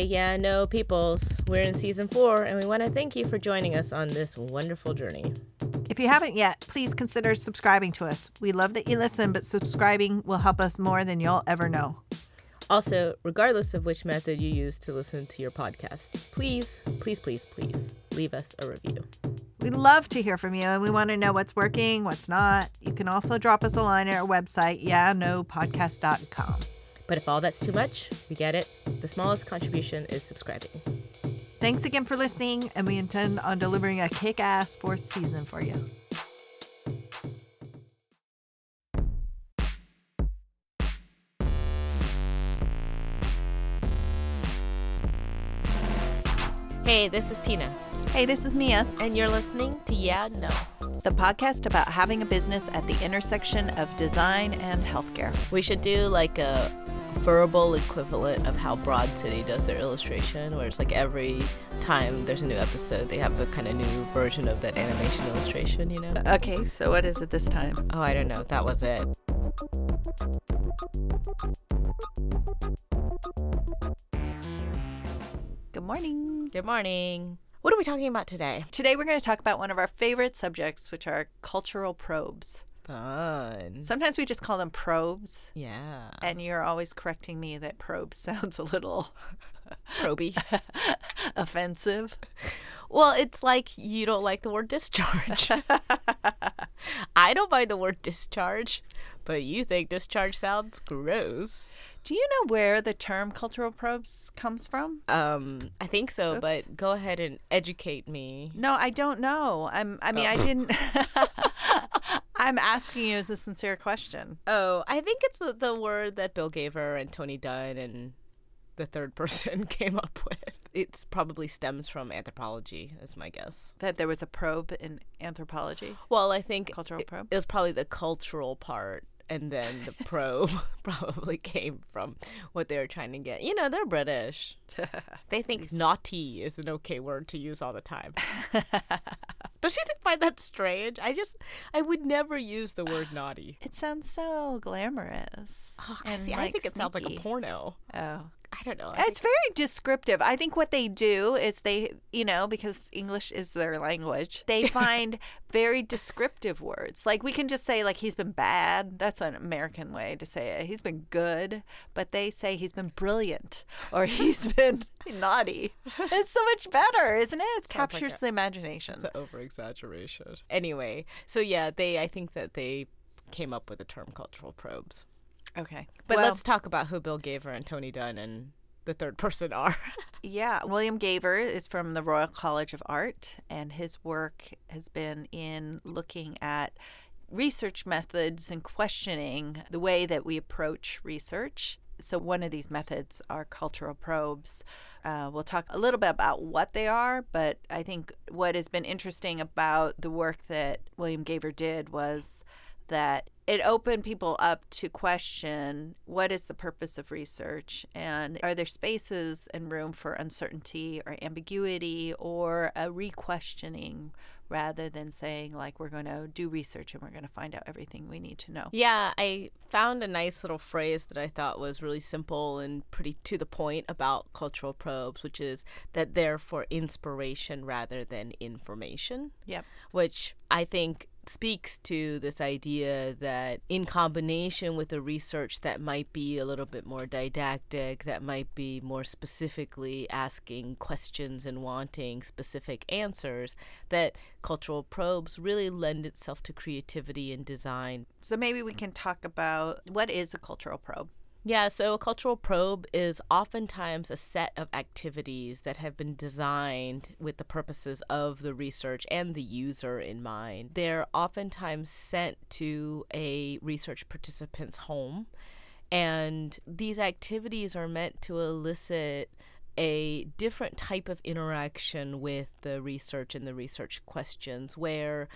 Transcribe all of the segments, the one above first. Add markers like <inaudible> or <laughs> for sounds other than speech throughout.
Hey, yeah, no, peoples. We're in season four, and we want to thank you for joining us on this wonderful journey. If you haven't yet, please consider subscribing to us. We love that you listen, but subscribing will help us more than you'll ever know. Also, regardless of which method you use to listen to your podcast, please, please, please, please leave us a review. We love to hear from you and we want to know what's working, what's not. You can also drop us a line at our website, yeahnopodcast.com. But if all that's too much, we get it. The smallest contribution is subscribing. Thanks again for listening, and we intend on delivering a kick ass fourth season for you. Hey, this is Tina, Hey, this is Mia, and you're listening to Yeah, No. the podcast about having a business at the intersection of design and healthcare. We should do like a verbal equivalent of how Broad City does their illustration, where it's like every time there's a new episode, they have a kind of new version of that animation illustration, you know? Okay, so what is it this time? Oh, I don't know. That was it. Good morning. Good morning. What are we talking about today? Today we're going to talk about one of our favorite subjects, which are cultural probes. Fun. Sometimes we just call them probes, Yeah. and you're always correcting me that probe <laughs> sounds a little Proby. <laughs> offensive. well, it's like you don't like the word discharge. <laughs> I don't mind the word discharge, but you think discharge sounds gross. Do you know where the term cultural probes comes from? Um, I think so, Oops. but go ahead and educate me. No, I don't know. I'm I mean, I didn't <laughs> <laughs> I'm asking you as a sincere question. Oh, I think it's the, the word that Bill Gaver and Tony Dunne and the third <laughs> person came up with. It probably stems from anthropology, is my guess. That there was a probe in anthropology. Well, I think Cultural it, probe? it was probably the cultural part, and then the probe <laughs> probably came from what they were trying to get. You know, they're British. <laughs> They think naughty is an okay word to use all the time. <laughs> Don't you find that strange? I just, I would never use the word naughty. It sounds so glamorous. Oh, I and, see, I like, think it sounds like a porno. Oh. I don't know. It's very descriptive. I think what they do is they, you know, because English is their language, they <laughs> find very descriptive words. Like we can just say like he's been bad. That's an American way to say it. He's been good, but they say he's been brilliant or he's <laughs> been naughty. It's so much better, isn't it? It Sounds like captures a- the imagination. It's an over exaggeration. Anyway, so yeah, they I think that they came up with the term cultural probes. Okay. But Well, let's talk about who Bill Gaver and Tony Dunne and the third <laughs> person are. Yeah, William Gaver is from the Royal College of Art, and his work has been in looking at research methods and questioning the way that we approach research. So, one of these methods are cultural probes. Uh, we'll talk a little bit about what they are, but I think what has been interesting about the work that William Gaver did was that it opened people up to question what is the purpose of research and are there spaces and room for uncertainty or ambiguity or a re-questioning rather than saying like we're going to do research and we're going to find out everything we need to know yeah, I found a nice little phrase that I thought was really simple and pretty to the point about cultural probes, which is that they're for inspiration rather than information. yep which I think speaks to this idea that in combination with the research that might be a little bit more didactic, that might be more specifically asking questions and wanting specific answers, that cultural probes really lend itself to creativity and design. so maybe we can talk about what is a cultural probe Yeah, so a cultural probe is oftentimes a set of activities that have been designed with the purposes of the research and the user in mind. They're oftentimes sent to a research participant's home, and these activities are meant to elicit a different type of interaction with the research and the research questions where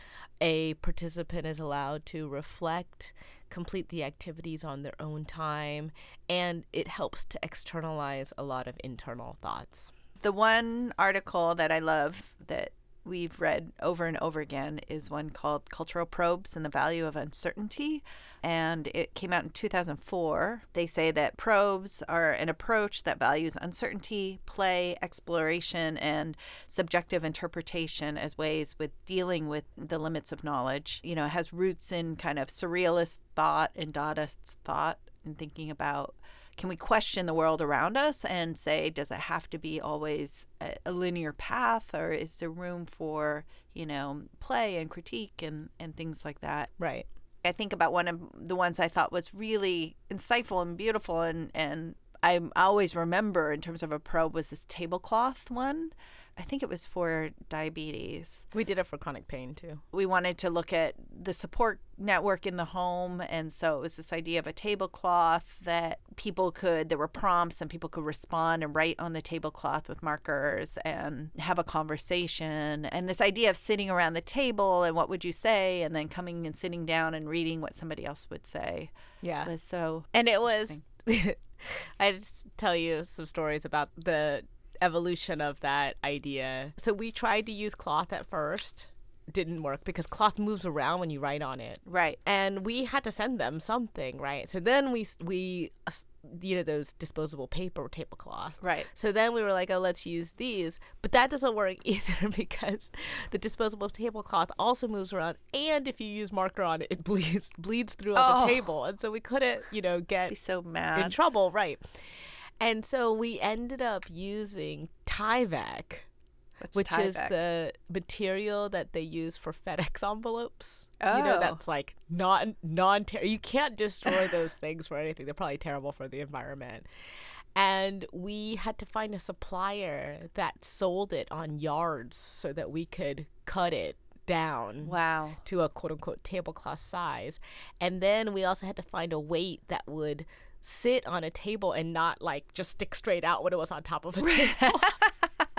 a participant is allowed to reflect, complete the activities on their own time, and it helps to externalize a lot of internal thoughts. the one article that I love that we've read over and over again is one called Cultural Probes and the Value of Uncertainty. And it came out in 2004. They say that probes are an approach that values uncertainty, play, exploration, and subjective interpretation as ways with dealing with the limits of knowledge. You know, has roots in kind of surrealist thought and Dadaist thought and thinking about can we question the world around us and say does it have to be always a, a, linear path or is there room for you know play and critique and and things like that right i think about one of the ones i thought was really insightful and beautiful and and i always remember in terms of a probe was this tablecloth one I think it was for diabetes. We did it for chronic pain too. We wanted to look at the support network in the home. And so it was this idea of a tablecloth that people could, there were prompts and people could respond and write on the tablecloth with markers and have a conversation. And this idea of sitting around the table and what would you say, and then coming and sitting down and reading what somebody else would say. Yeah. Was so. And it was. <laughs> I just tell you some stories about the evolution of that idea. So we tried to use cloth at first. Didn't work because cloth moves around when you write on it. Right. And we had to send them something, right? So then we we you know those disposable paper tablecloth. Right. So then we were like, "Oh, let's use these." But that doesn't work <laughs> either because the disposable tablecloth also moves around and if you use marker on it, it bleeds bleeds through oh. the table. And so we couldn't, you know, get Be so mad. in trouble, right? And so we ended up using Tyvek, What's which Tyvek? is the material that they use for FedEx envelopes. Oh. You know, oh. that's like non non you can't destroy those things for anything. They're probably terrible for the environment. And we had to find a supplier that sold it on yards so that we could cut it down wow to a quote unquote tablecloth size. And then we also had to find a weight that would sit on a table and not like just stick straight out when it was on top of a <laughs> table.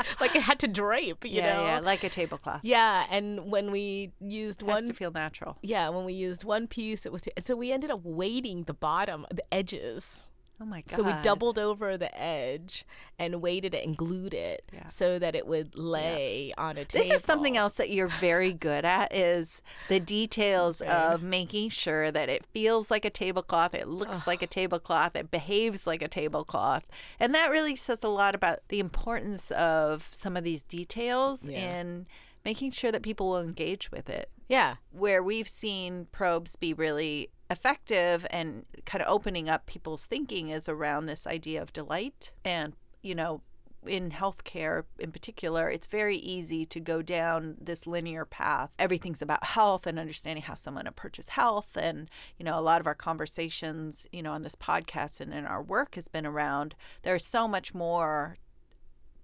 <laughs> like it had to drape, you yeah, know. Yeah, like a tablecloth. Yeah, and when we used it one to feel natural. Yeah, when we used one piece, it was so we ended up weighting the bottom, the edges Oh my god! So we doubled over the edge and weighted it and glued it yeah. so that it would lay yeah. on a table. This is something else that you're very good at is the details okay. of making sure that it feels like a tablecloth, it looks like a tablecloth, it behaves like a tablecloth. And that really says a lot about the importance of some of these details yeah. in making sure that people will engage with it. Yeah. Where we've seen probes be really effective and kind of opening up people's thinking is around this idea of delight. And, you know, in healthcare in particular, it's very easy to go down this linear path. Everything's about health and understanding how someone approaches health. And, you know, a lot of our conversations, you know, on this podcast and in our work has been around there's so much more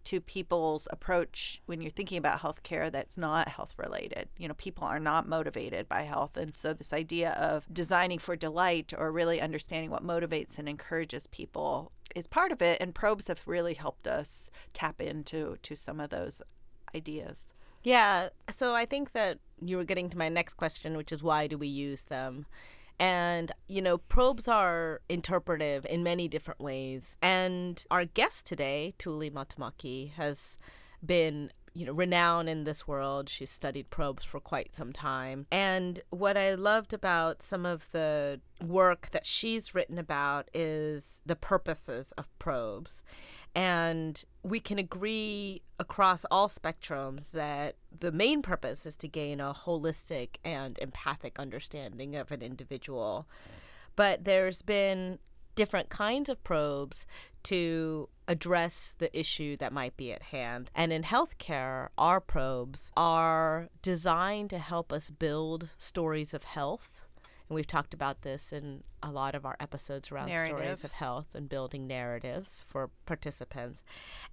to people's approach when you're thinking about healthcare that's not health related. You know, people are not motivated by health. And so, this idea of designing for delight or really understanding what motivates and encourages people is part of it. And probes have really helped us tap into to some of those ideas. Yeah. So, I think that you were getting to my next question, which is why do we use them? And, you know, probes are interpretive in many different ways. And our guest today, Tuuli Mattelmäki, has been you know renowned in this world. She's studied probes for quite some time. And what i loved about some of the work that she's written about is the purposes of probes. And we can agree across all spectrums that the main purpose is to gain a holistic and empathic understanding of an individual. But there's been different kinds of probes to address the issue that might be at hand. And in healthcare, our probes are designed to help us build stories of health and we've talked about this in a lot of our episodes around Narrative. stories of health and building narratives for participants.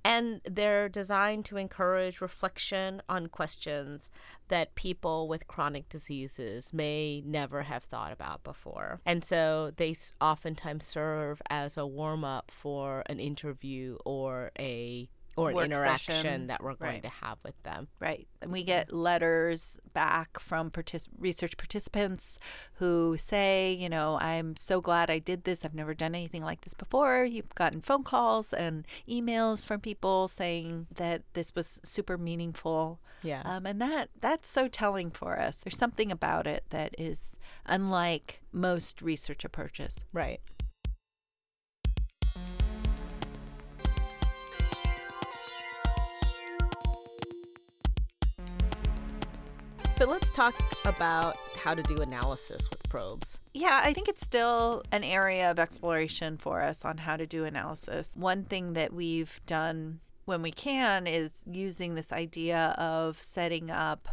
And they're designed to encourage reflection on questions that people with chronic diseases may never have thought about before. And so they oftentimes serve as a warm up for an interview or a or an interaction session. that we're going Right. to have with them. Right. And we get letters back from partic- research participants who say, you know, I'm so glad I did this. I've never done anything like this before. You've gotten phone calls and emails from people saying that this was super meaningful. Yeah. Um, and that that's so telling for us. There's something about it that is unlike most research approaches. right. So let's talk about how to do analysis with probes. Yeah, I think it's still an area of exploration for us on how to do analysis. One thing that we've done when we can is using this idea of setting up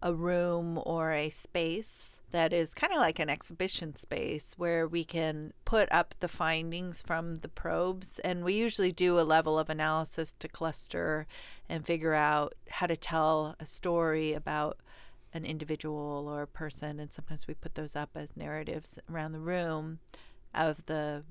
a room or a space that is kind of like an exhibition space where we can put up the findings from the probes. And we usually do a level of analysis to cluster and figure out how to tell a story about an individual or a person and sometimes we put those up as narratives around the room of the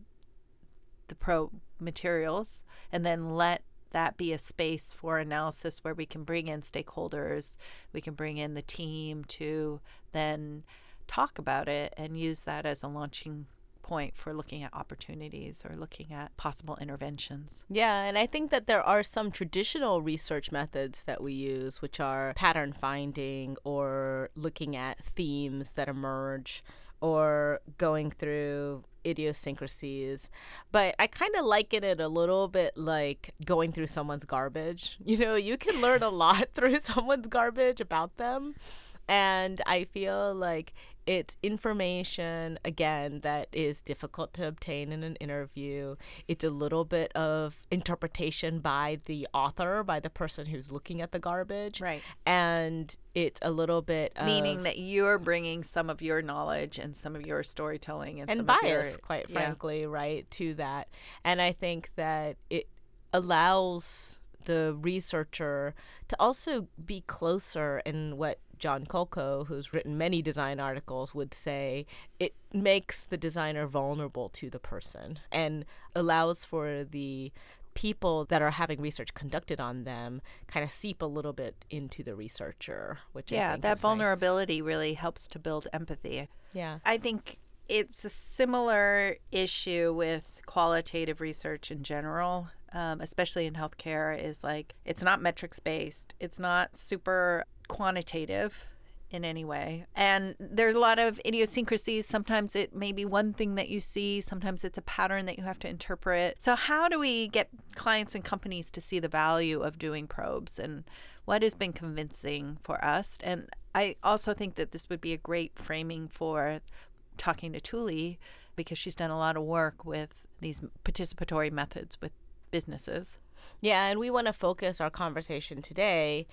the pro materials and then let that be a space for analysis where we can bring in stakeholders we can bring in the team to then talk about it and use that as a launching point for looking at opportunities or looking at possible interventions Yeah, and I think that there are some traditional research methods that we use, which are pattern finding or looking at themes that emerge or going through idiosyncrasies. But I kind of liken it a little bit like going through someone's garbage. <laughs> You know, you can learn a lot <laughs> through someone's garbage about them. And I feel like it's information, again, that is difficult to obtain in an interview. It's a little bit of interpretation by the author, by the person who's looking at the garbage. Right. And it's a little bit of. meaning that you're bringing some of your knowledge and some of your storytelling and, and some bias, of your, quite yeah. frankly, right, to that. And I think that it allows the researcher to also be closer in what John Kolko, who's written many design articles, would say it makes the designer vulnerable to the person and allows for the people that are having research conducted on them kind of seep a little bit into the researcher, which yeah that is nice. vulnerability really helps to build empathy Yeah. i think it's a similar issue with qualitative research in general um, especially in healthcare is like it's not metrics based it's not super quantitative in any way. And there's a lot of idiosyncrasies. Sometimes it may be one thing that you see, sometimes it's a pattern that you have to interpret. So, how do we get clients and companies to see the value of doing probes and what has been convincing for us? And I also think that this would be a great framing for talking to Tuuli because she's done a lot of work with these participatory methods with businesses. Yeah, and we want to focus our conversation today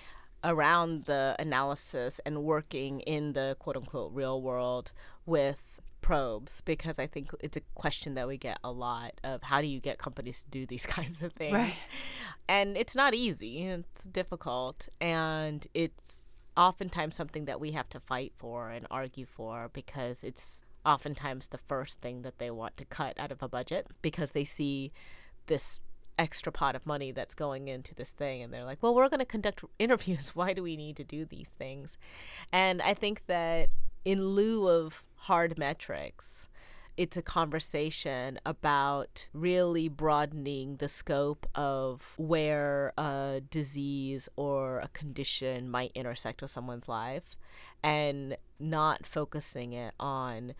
around the analysis and working in the quote unquote real world with probes because I think it's a question that we get a lot of how do you get companies to do these <laughs> kinds of things? Right. And it's not easy, it's difficult, and it's oftentimes something that we have to fight for and argue for because it's oftentimes the first thing that they want to cut out of a budget because they see this extra pot of money that's going into this thing and they're like well we're going to conduct <laughs> interviews. <laughs> Why do we need to do these things? And i think that in lieu of hard metrics it's a conversation about really broadening the scope of where a disease or a condition might intersect with someone's life and not focusing it on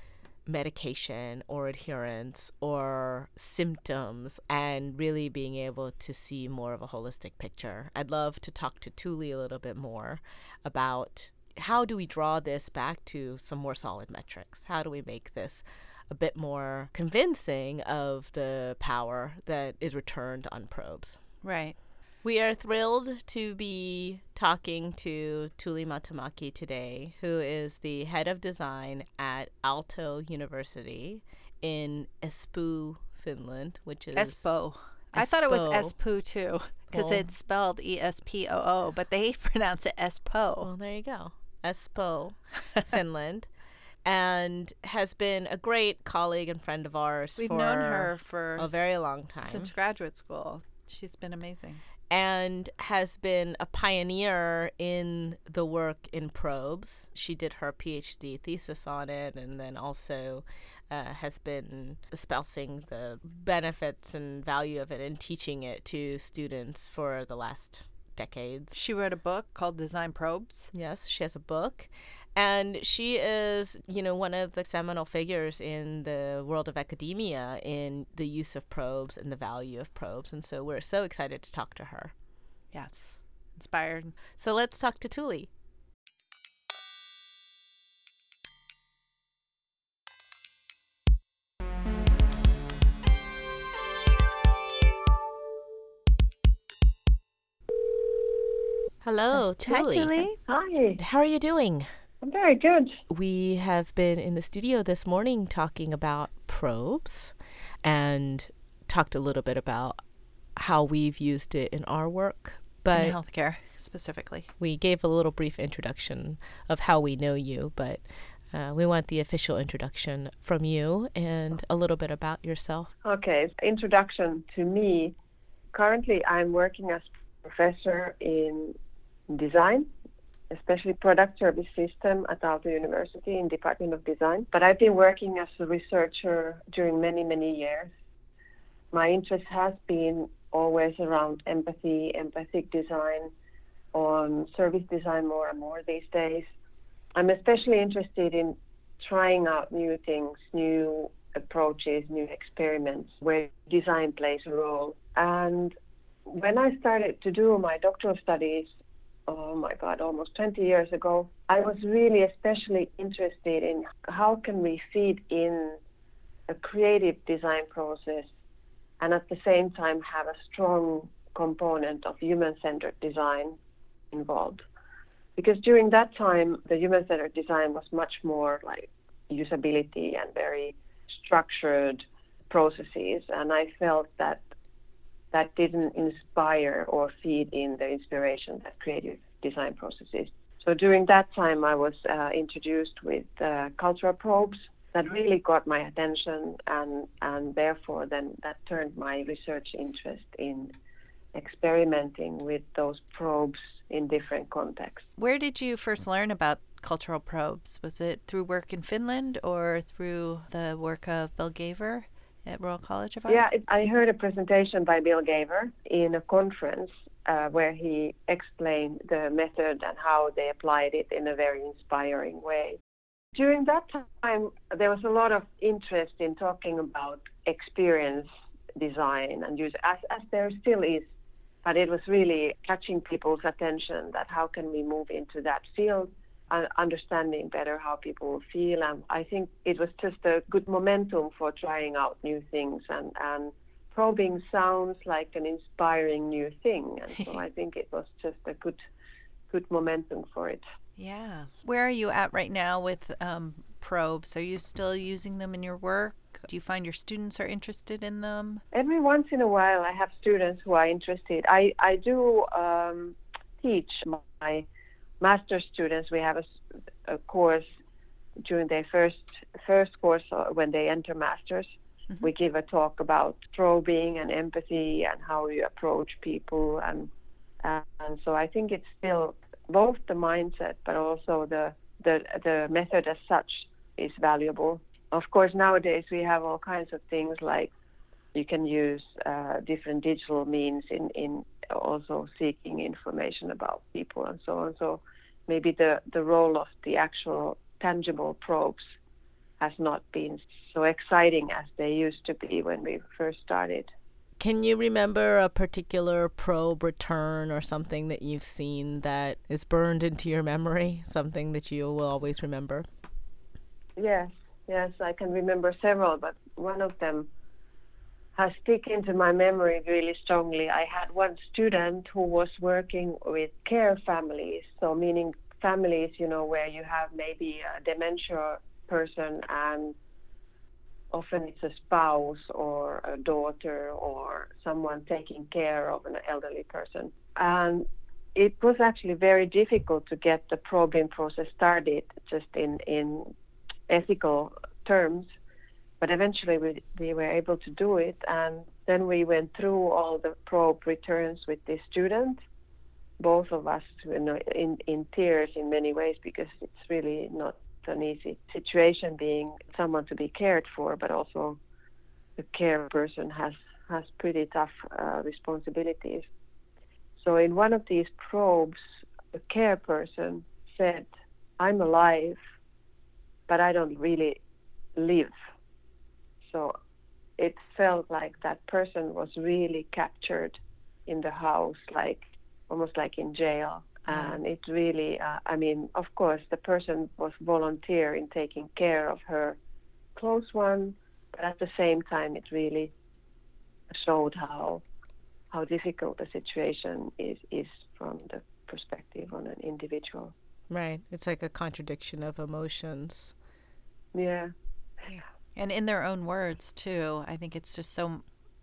medication or adherence or symptoms and really being able to see more of a holistic picture. I'd love to talk to Tuuli a little bit more about how do we draw this back to some more solid metrics? How do we make this a bit more convincing of the power that is returned on probes? Right. We are thrilled to be talking to Tuuli Mattelmäki today, who is the head of design at Aalto University in Espoo, Finland, which is Espoo. I thought it was Espoo. Espoo too, because Well- it's spelled E S P O O, but they <laughs> pronounce it Espo. Well, there you go. Espoo, <laughs> Finland, and has been a great colleague and friend of ours We've known her for a very long time. since graduate school. She's been amazing. And has been a pioneer in the work in probes. She did her PhD thesis on it and then also uh, has been espousing the benefits and value of it and teaching it to students for the last decades. She wrote a book called Design Probes. Yes, she has a book. And she is, you know, one of the seminal figures in the world of academia in the use of probes and the value of probes. And so we're so excited to talk to her. Yes, inspired. So let's talk to Tuuli. Hello, Tuuli. Hi, Tuuli. Hi, How are you doing? I'm very good. We have been in the studio this morning talking about probes and talked a little bit about how we've used it in our work. But In healthcare specifically. we gave a little brief introduction of how we know you, but uh, we want the official introduction from you and a little bit about yourself. Okay, introduction to me. Currently, I'm working as professor in design, especially product service system at Aalto University in Department of Design. But I've been working as a researcher during many, many years. My interest has been always around empathy, empathic design, on service design more and more these days. I'm especially interested in trying out new things, new approaches, new experiments where design plays a role. And when I started to do my doctoral studies, oh my God, almost 20 years ago, I was really especially interested in how can we feed in a creative design process and at the same time have a strong component of human-centered design involved. Because during that time, the human-centered design was much more like usability and very structured processes, and I felt that that didn't inspire or feed in the inspiration that creative design processes. So during that time, I was uh, introduced with uh, cultural probes that really got my attention, and and therefore then that turned my research interest in experimenting with those probes in different contexts. Where did you first learn about cultural probes? Was it through work in Finland or through the work of Bill Gaver at Royal College of Art? Yeah, I heard a presentation by Bill Gaver in a conference uh, where he explained the method and how they applied it in a very inspiring way. During that time, there was a lot of interest in talking about experience design and use, as, as there still is. But it was really catching people's attention that how can we move into that field, understanding better how people feel. And I think it was just a good momentum for trying out new things and, and probing sounds like an inspiring new thing. And so <laughs> I think it was just a good, good momentum for it. Yeah. Where are you at right now with um, probes? Are you still using them in your work? Do you find your students are interested in them? Every once in a while, I have students who are interested. I, I do um, teach my master students. We have a, a, course during their first first course uh, when they enter masters. Mm-hmm. We give a talk about probing and empathy and how you approach people, and and so I think it's still both the mindset but also the the the method as such is valuable. Of course, nowadays we have all kinds of things like you can use uh, different digital means in in also seeking information about people and so on. So maybe the the role of the actual tangible probes has not been so exciting as they used to be when we first started. Can you remember a particular probe return or something that you've seen that is burned into your memory? Something that you will always remember? Yes, yes, I can remember several, but one of them has stick into my memory really strongly. I had one student who was working with care families, so meaning families, you know, where you have maybe a dementia person and often it's a spouse or a daughter or someone taking care of an elderly person. And it was actually very difficult to get the probing process started just in, in ethical terms. But eventually we, we were able to do it. And then we went through all the probe returns with this student, both of us you know, in, in tears in many ways because it's really not an easy situation being someone to be cared for, but also the care person has, has pretty tough uh, responsibilities. So in one of these probes, the care person said, I'm alive, but I don't really live. So it felt like that person was really captured in the house, like almost like in jail. And it really, uh, I mean, of course, the person was volunteer in taking care of her close one, but at the same time, it really showed how how difficult the situation is is from the perspective on an individual. Right. It's like a contradiction of emotions. Yeah. Yeah. And in their own words too. I think it's just so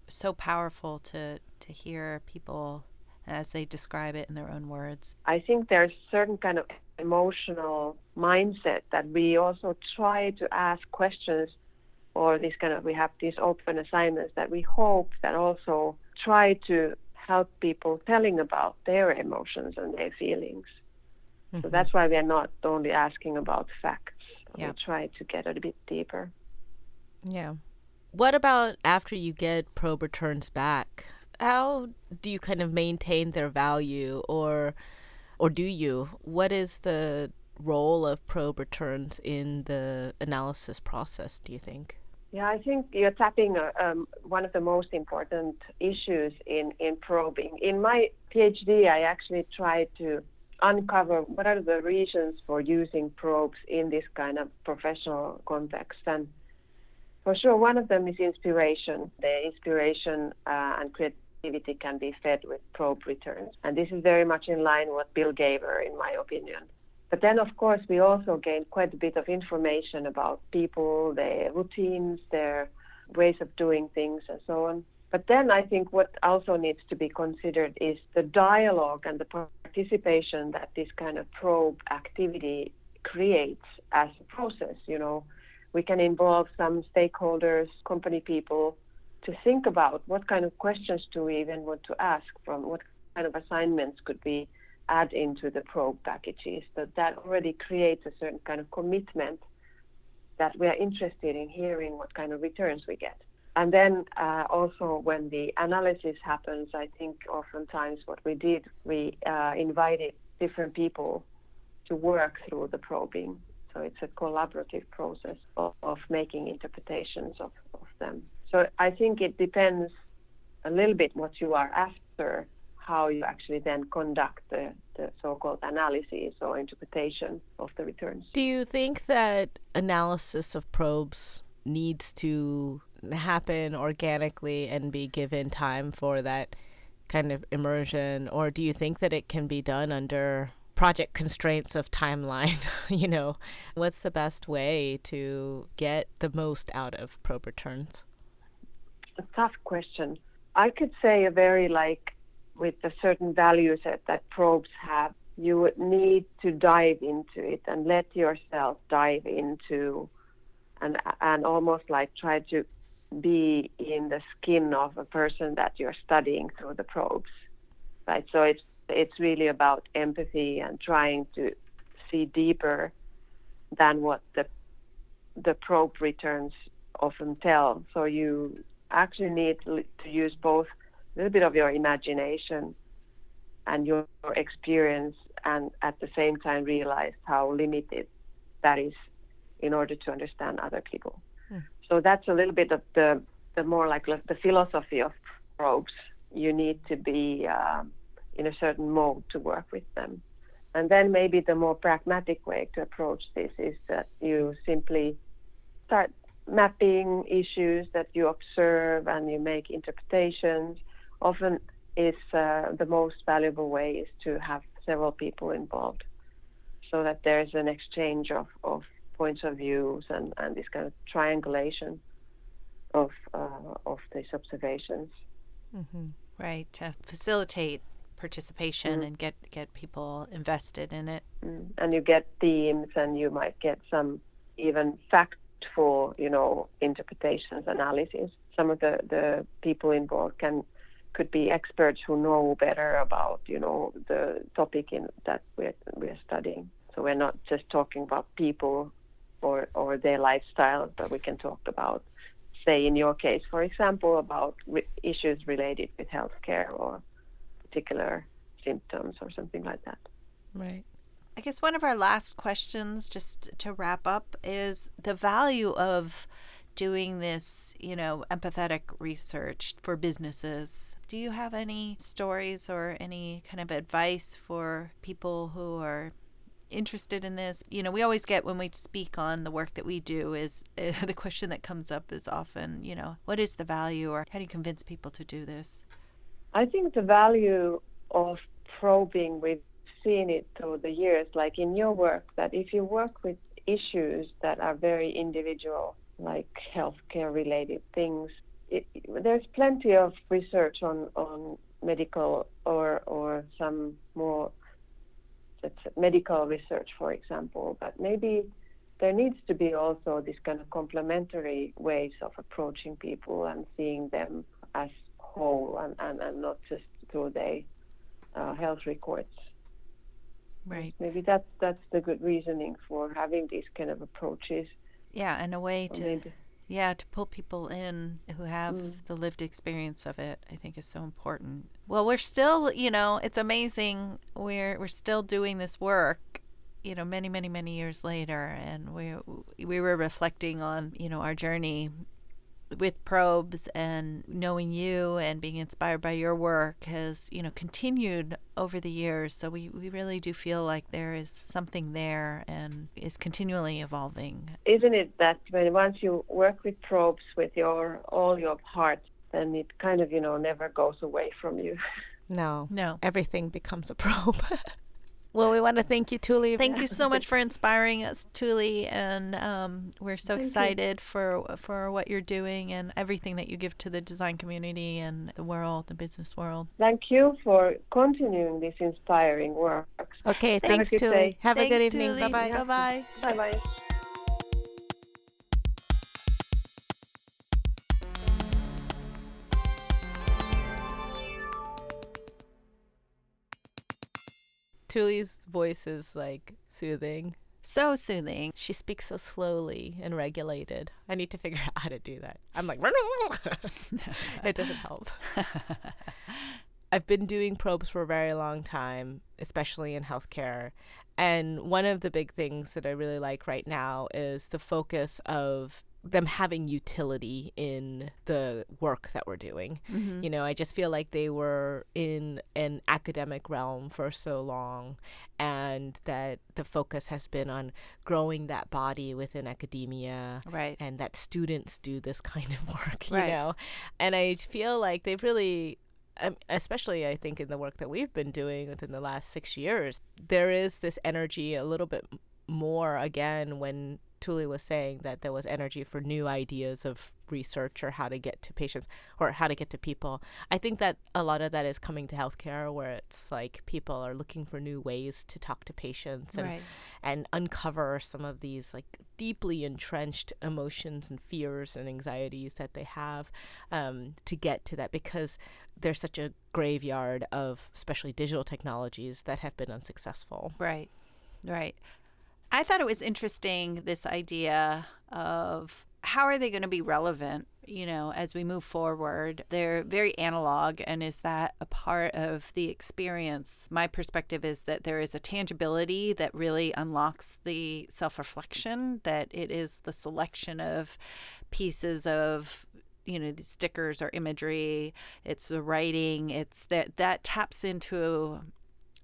so powerful to to hear people as they describe it in their own words. I think there's certain kind of emotional mindset that we also try to ask questions or this kind of we have these open assignments that we hope that also try to help people telling about their emotions and their feelings. Mm-hmm. So that's why we are not only asking about facts. Yeah. We try to get a bit deeper. Yeah. What about after you get probe returns back? How do you kind of maintain their value or or do you? What is the role of probe returns in the analysis process, do you think? Yeah, I think you're tapping uh, um, one of the most important issues in, in probing. In my PhD, I actually tried to uncover what are the reasons for using probes in this kind of professional context. And for sure, one of them is inspiration. The inspiration uh, and creativity can be fed with probe returns. And this is very much in line with Bill Gaver, in my opinion. But then, of course, we also gain quite a bit of information about people, their routines, their ways of doing things, and so on. But then I think what also needs to be considered is the dialogue and the participation that this kind of probe activity creates as a process. You know, we can involve some stakeholders, company people, to think about what kind of questions do we even want to ask from, what kind of assignments could we add into the probe packages. That that already creates a certain kind of commitment that we are interested in hearing what kind of returns we get. And then uh, also when the analysis happens, I think oftentimes what we did, we uh, invited different people to work through the probing. So it's a collaborative process of, of making interpretations of, of them. So I think it depends a little bit what you are after how you actually then conduct the, the so-called analysis or interpretation of the returns. Do you think that analysis of probes needs to happen organically and be given time for that kind of immersion or do you think that it can be done under project constraints of timeline <laughs> you know what's the best way to get the most out of probe returns a tough question i could say a very like with the certain values set that probes have, you would need to dive into it and let yourself dive into and and almost like try to be in the skin of a person that you're studying through the probes. Right? So it's it's really about empathy and trying to see deeper than what the the probe returns often tell. So you actually need to use both a little bit of your imagination and your experience, and at the same time realize how limited that is in order to understand other people. Hmm. So that's a little bit of the the more like the philosophy of probes. You need to be uh, in a certain mode to work with them. And then maybe the more pragmatic way to approach this is that you simply start mapping issues that you observe and you make interpretations often is uh, the most valuable way is to have several people involved so that there's an exchange of, of points of views and, and this kind of triangulation of uh, of these observations. Mm-hmm. Right to facilitate participation mm. and get get people invested in it. Mm. And you get themes, and you might get some even fact full, you know, interpretations, analysis. Some of the, the people involved can could be experts who know better about, you know, the topic in that we're we're studying. So we're not just talking about people or or their lifestyle, but we can talk about, say, in your case, for example, about re- issues related with healthcare or particular symptoms or something like that. Right. I guess one of our last questions, just to wrap up, is the value of doing this, you know, empathetic research for businesses. Do you have any stories or any kind of advice for people who are interested in this? You know, we always get when we speak on the work that we do is uh, <laughs> the question that comes up is often, you know, what is the value or how do you convince people to do this? I think the value of probing, we've seen it through the years, like in your work, that if you work with issues that are very individual, like healthcare related things, it, there's plenty of research on, on medical or, or some more medical research, for example, but maybe there needs to be also this kind of complementary ways of approaching people and seeing them as whole and, and, and not just through their uh, health records. Right. Maybe that's that's the good reasoning for having these kind of approaches. Yeah, and a way to yeah to pull people in who have mm. the lived experience of it. I think is so important. Well, we're still, you know, it's amazing. We're we're still doing this work you know many many many years later and we we were reflecting on you know our journey with probes and knowing you and being inspired by your work has you know continued over the years. So we, we really do feel like there is something there and is continually evolving. Isn't it that when once you work with probes with your all your heart then it kind of you know never goes away from you? <laughs> No. No. Everything becomes a probe <laughs> Well, we want to thank you, Tuuli. Thank you so much for inspiring us, Tuuli, and um, we're so thank excited you. for for what you're doing and everything that you give to the design community and the world, the business world. Thank you for continuing this inspiring work. Okay, thanks, Tuuli. Have thanks, a good evening. Bye bye. Bye bye. Bye bye. Tuuli's voice is like soothing. So soothing. She speaks so slowly and regulated. I need to figure <laughs> out how to do that. I'm like, <laughs> it doesn't help. <laughs> I've been doing probes for a very long time, especially in healthcare. And one of the big things that I really like right now is the focus of them having utility in the work that we're doing. Mm-hmm. You know, I just feel like they were in an academic realm for so long and that the focus has been on growing that body within academia right and that students do this kind of work you right. know and i feel like they've really um, especially I think in the work that we've been doing within the last six years, there is this energy a little bit more again when Tuuli was saying that there was energy for new ideas of research or how to get to patients or how to get to people. I think that a lot of that is coming to healthcare where it's like people are looking for new ways to talk to patients and right. and uncover some of these like deeply entrenched emotions and fears and anxieties that they have um, to get to that because there's such a graveyard of especially digital technologies that have been unsuccessful. Right. Right. I thought it was interesting this idea of how are they going to be relevant you know as we move forward? They're very analog and is that a part of the experience? My perspective is that there is a tangibility that really unlocks the self-reflection that it is the selection of pieces of you know the stickers or imagery. It's the writing. It's that that taps into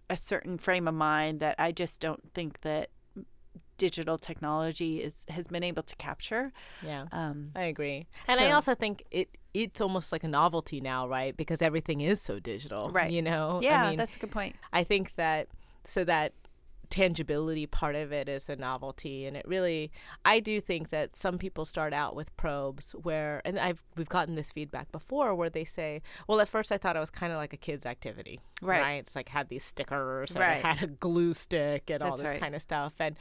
a certain frame of mind that i just don't think that digital technology is has been able to capture. Yeah, um, I agree, and so, I also think it it's almost like a novelty now, right? Because everything is so digital, right? You know, yeah, I mean, that's a good point. I think that so that tangibility part of it is the novelty and it really I do think that some people start out with probes where and I've we've gotten this feedback before where they say well at first I thought it was kind of like a kids activity right, right? it's like had these stickers right. and had a glue stick and That's all this right. kind of stuff and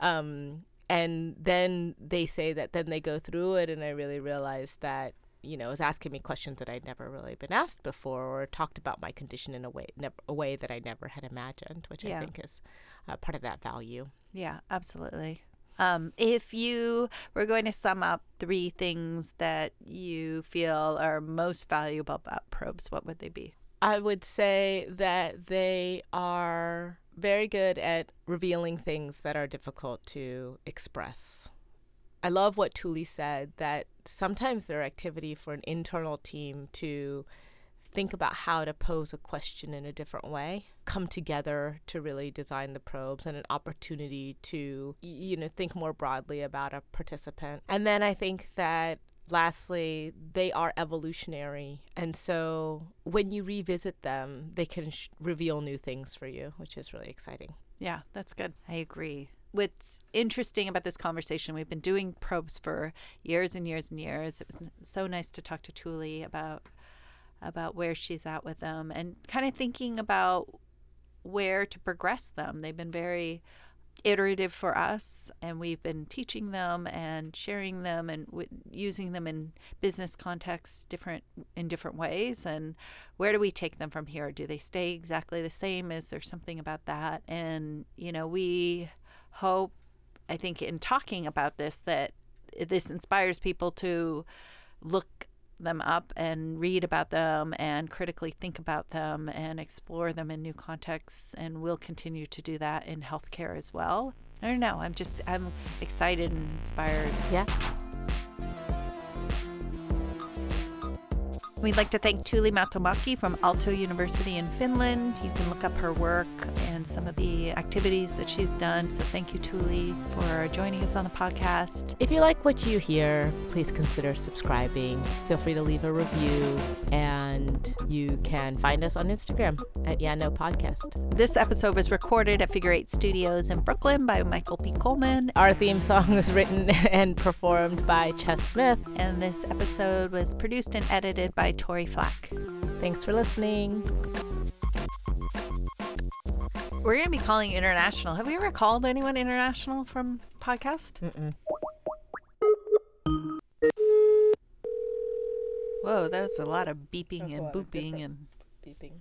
um and then they say that then they go through it and i really realized that you know, it was asking me questions that I'd never really been asked before, or talked about my condition in a way, ne- a way that I never had imagined, which Yeah. I think is uh, part of that value. Yeah, absolutely. Um, if you were going to sum up three things that you feel are most valuable about probes, what would they be? I would say that they are very good at revealing things that are difficult to express. I love what Tuuli said that sometimes they're activity for an internal team to think about how to pose a question in a different way, come together to really design the probes and an opportunity to you know think more broadly about a participant. And then I think that lastly, they are evolutionary. And so when you revisit them, they can sh- reveal new things for you, which is really exciting. Yeah, that's good. I agree. What's interesting about this conversation, we've been doing probes for years and years and years. It was so nice to talk to Tuuli about about where she's at with them and kind of thinking about where to progress them. They've been very iterative for us and we've been teaching them and sharing them and w- using them in business contexts different in different ways. And where do we take them from here? Do they stay exactly the same? Is there something about that? And you know we hope i think in talking about this that this inspires people to look them up and read about them and critically think about them and explore them in new contexts and we'll continue to do that in healthcare as well. I don't know. I'm just i'm excited and inspired. Yeah. We'd like to thank Tuuli Mattelmäki from Aalto University in Finland. You can look up her work and some of the activities that she's done. So thank you, Tuuli, for joining us on the podcast. If you like what you hear, please consider subscribing. Feel free to leave a review, and you can find us on Instagram at Yeah No Podcast. This episode was recorded at Figure Eight Studios in Brooklyn by Michael P. Coleman. Our theme song was written <laughs> and performed by Chess Smith. And this episode was produced and edited by Tori Flack. Thanks for listening. We're going to be calling international. Have we ever called anyone international from podcast? Mm-mm. Whoa, that was a lot of beeping That's and booping and Beeping.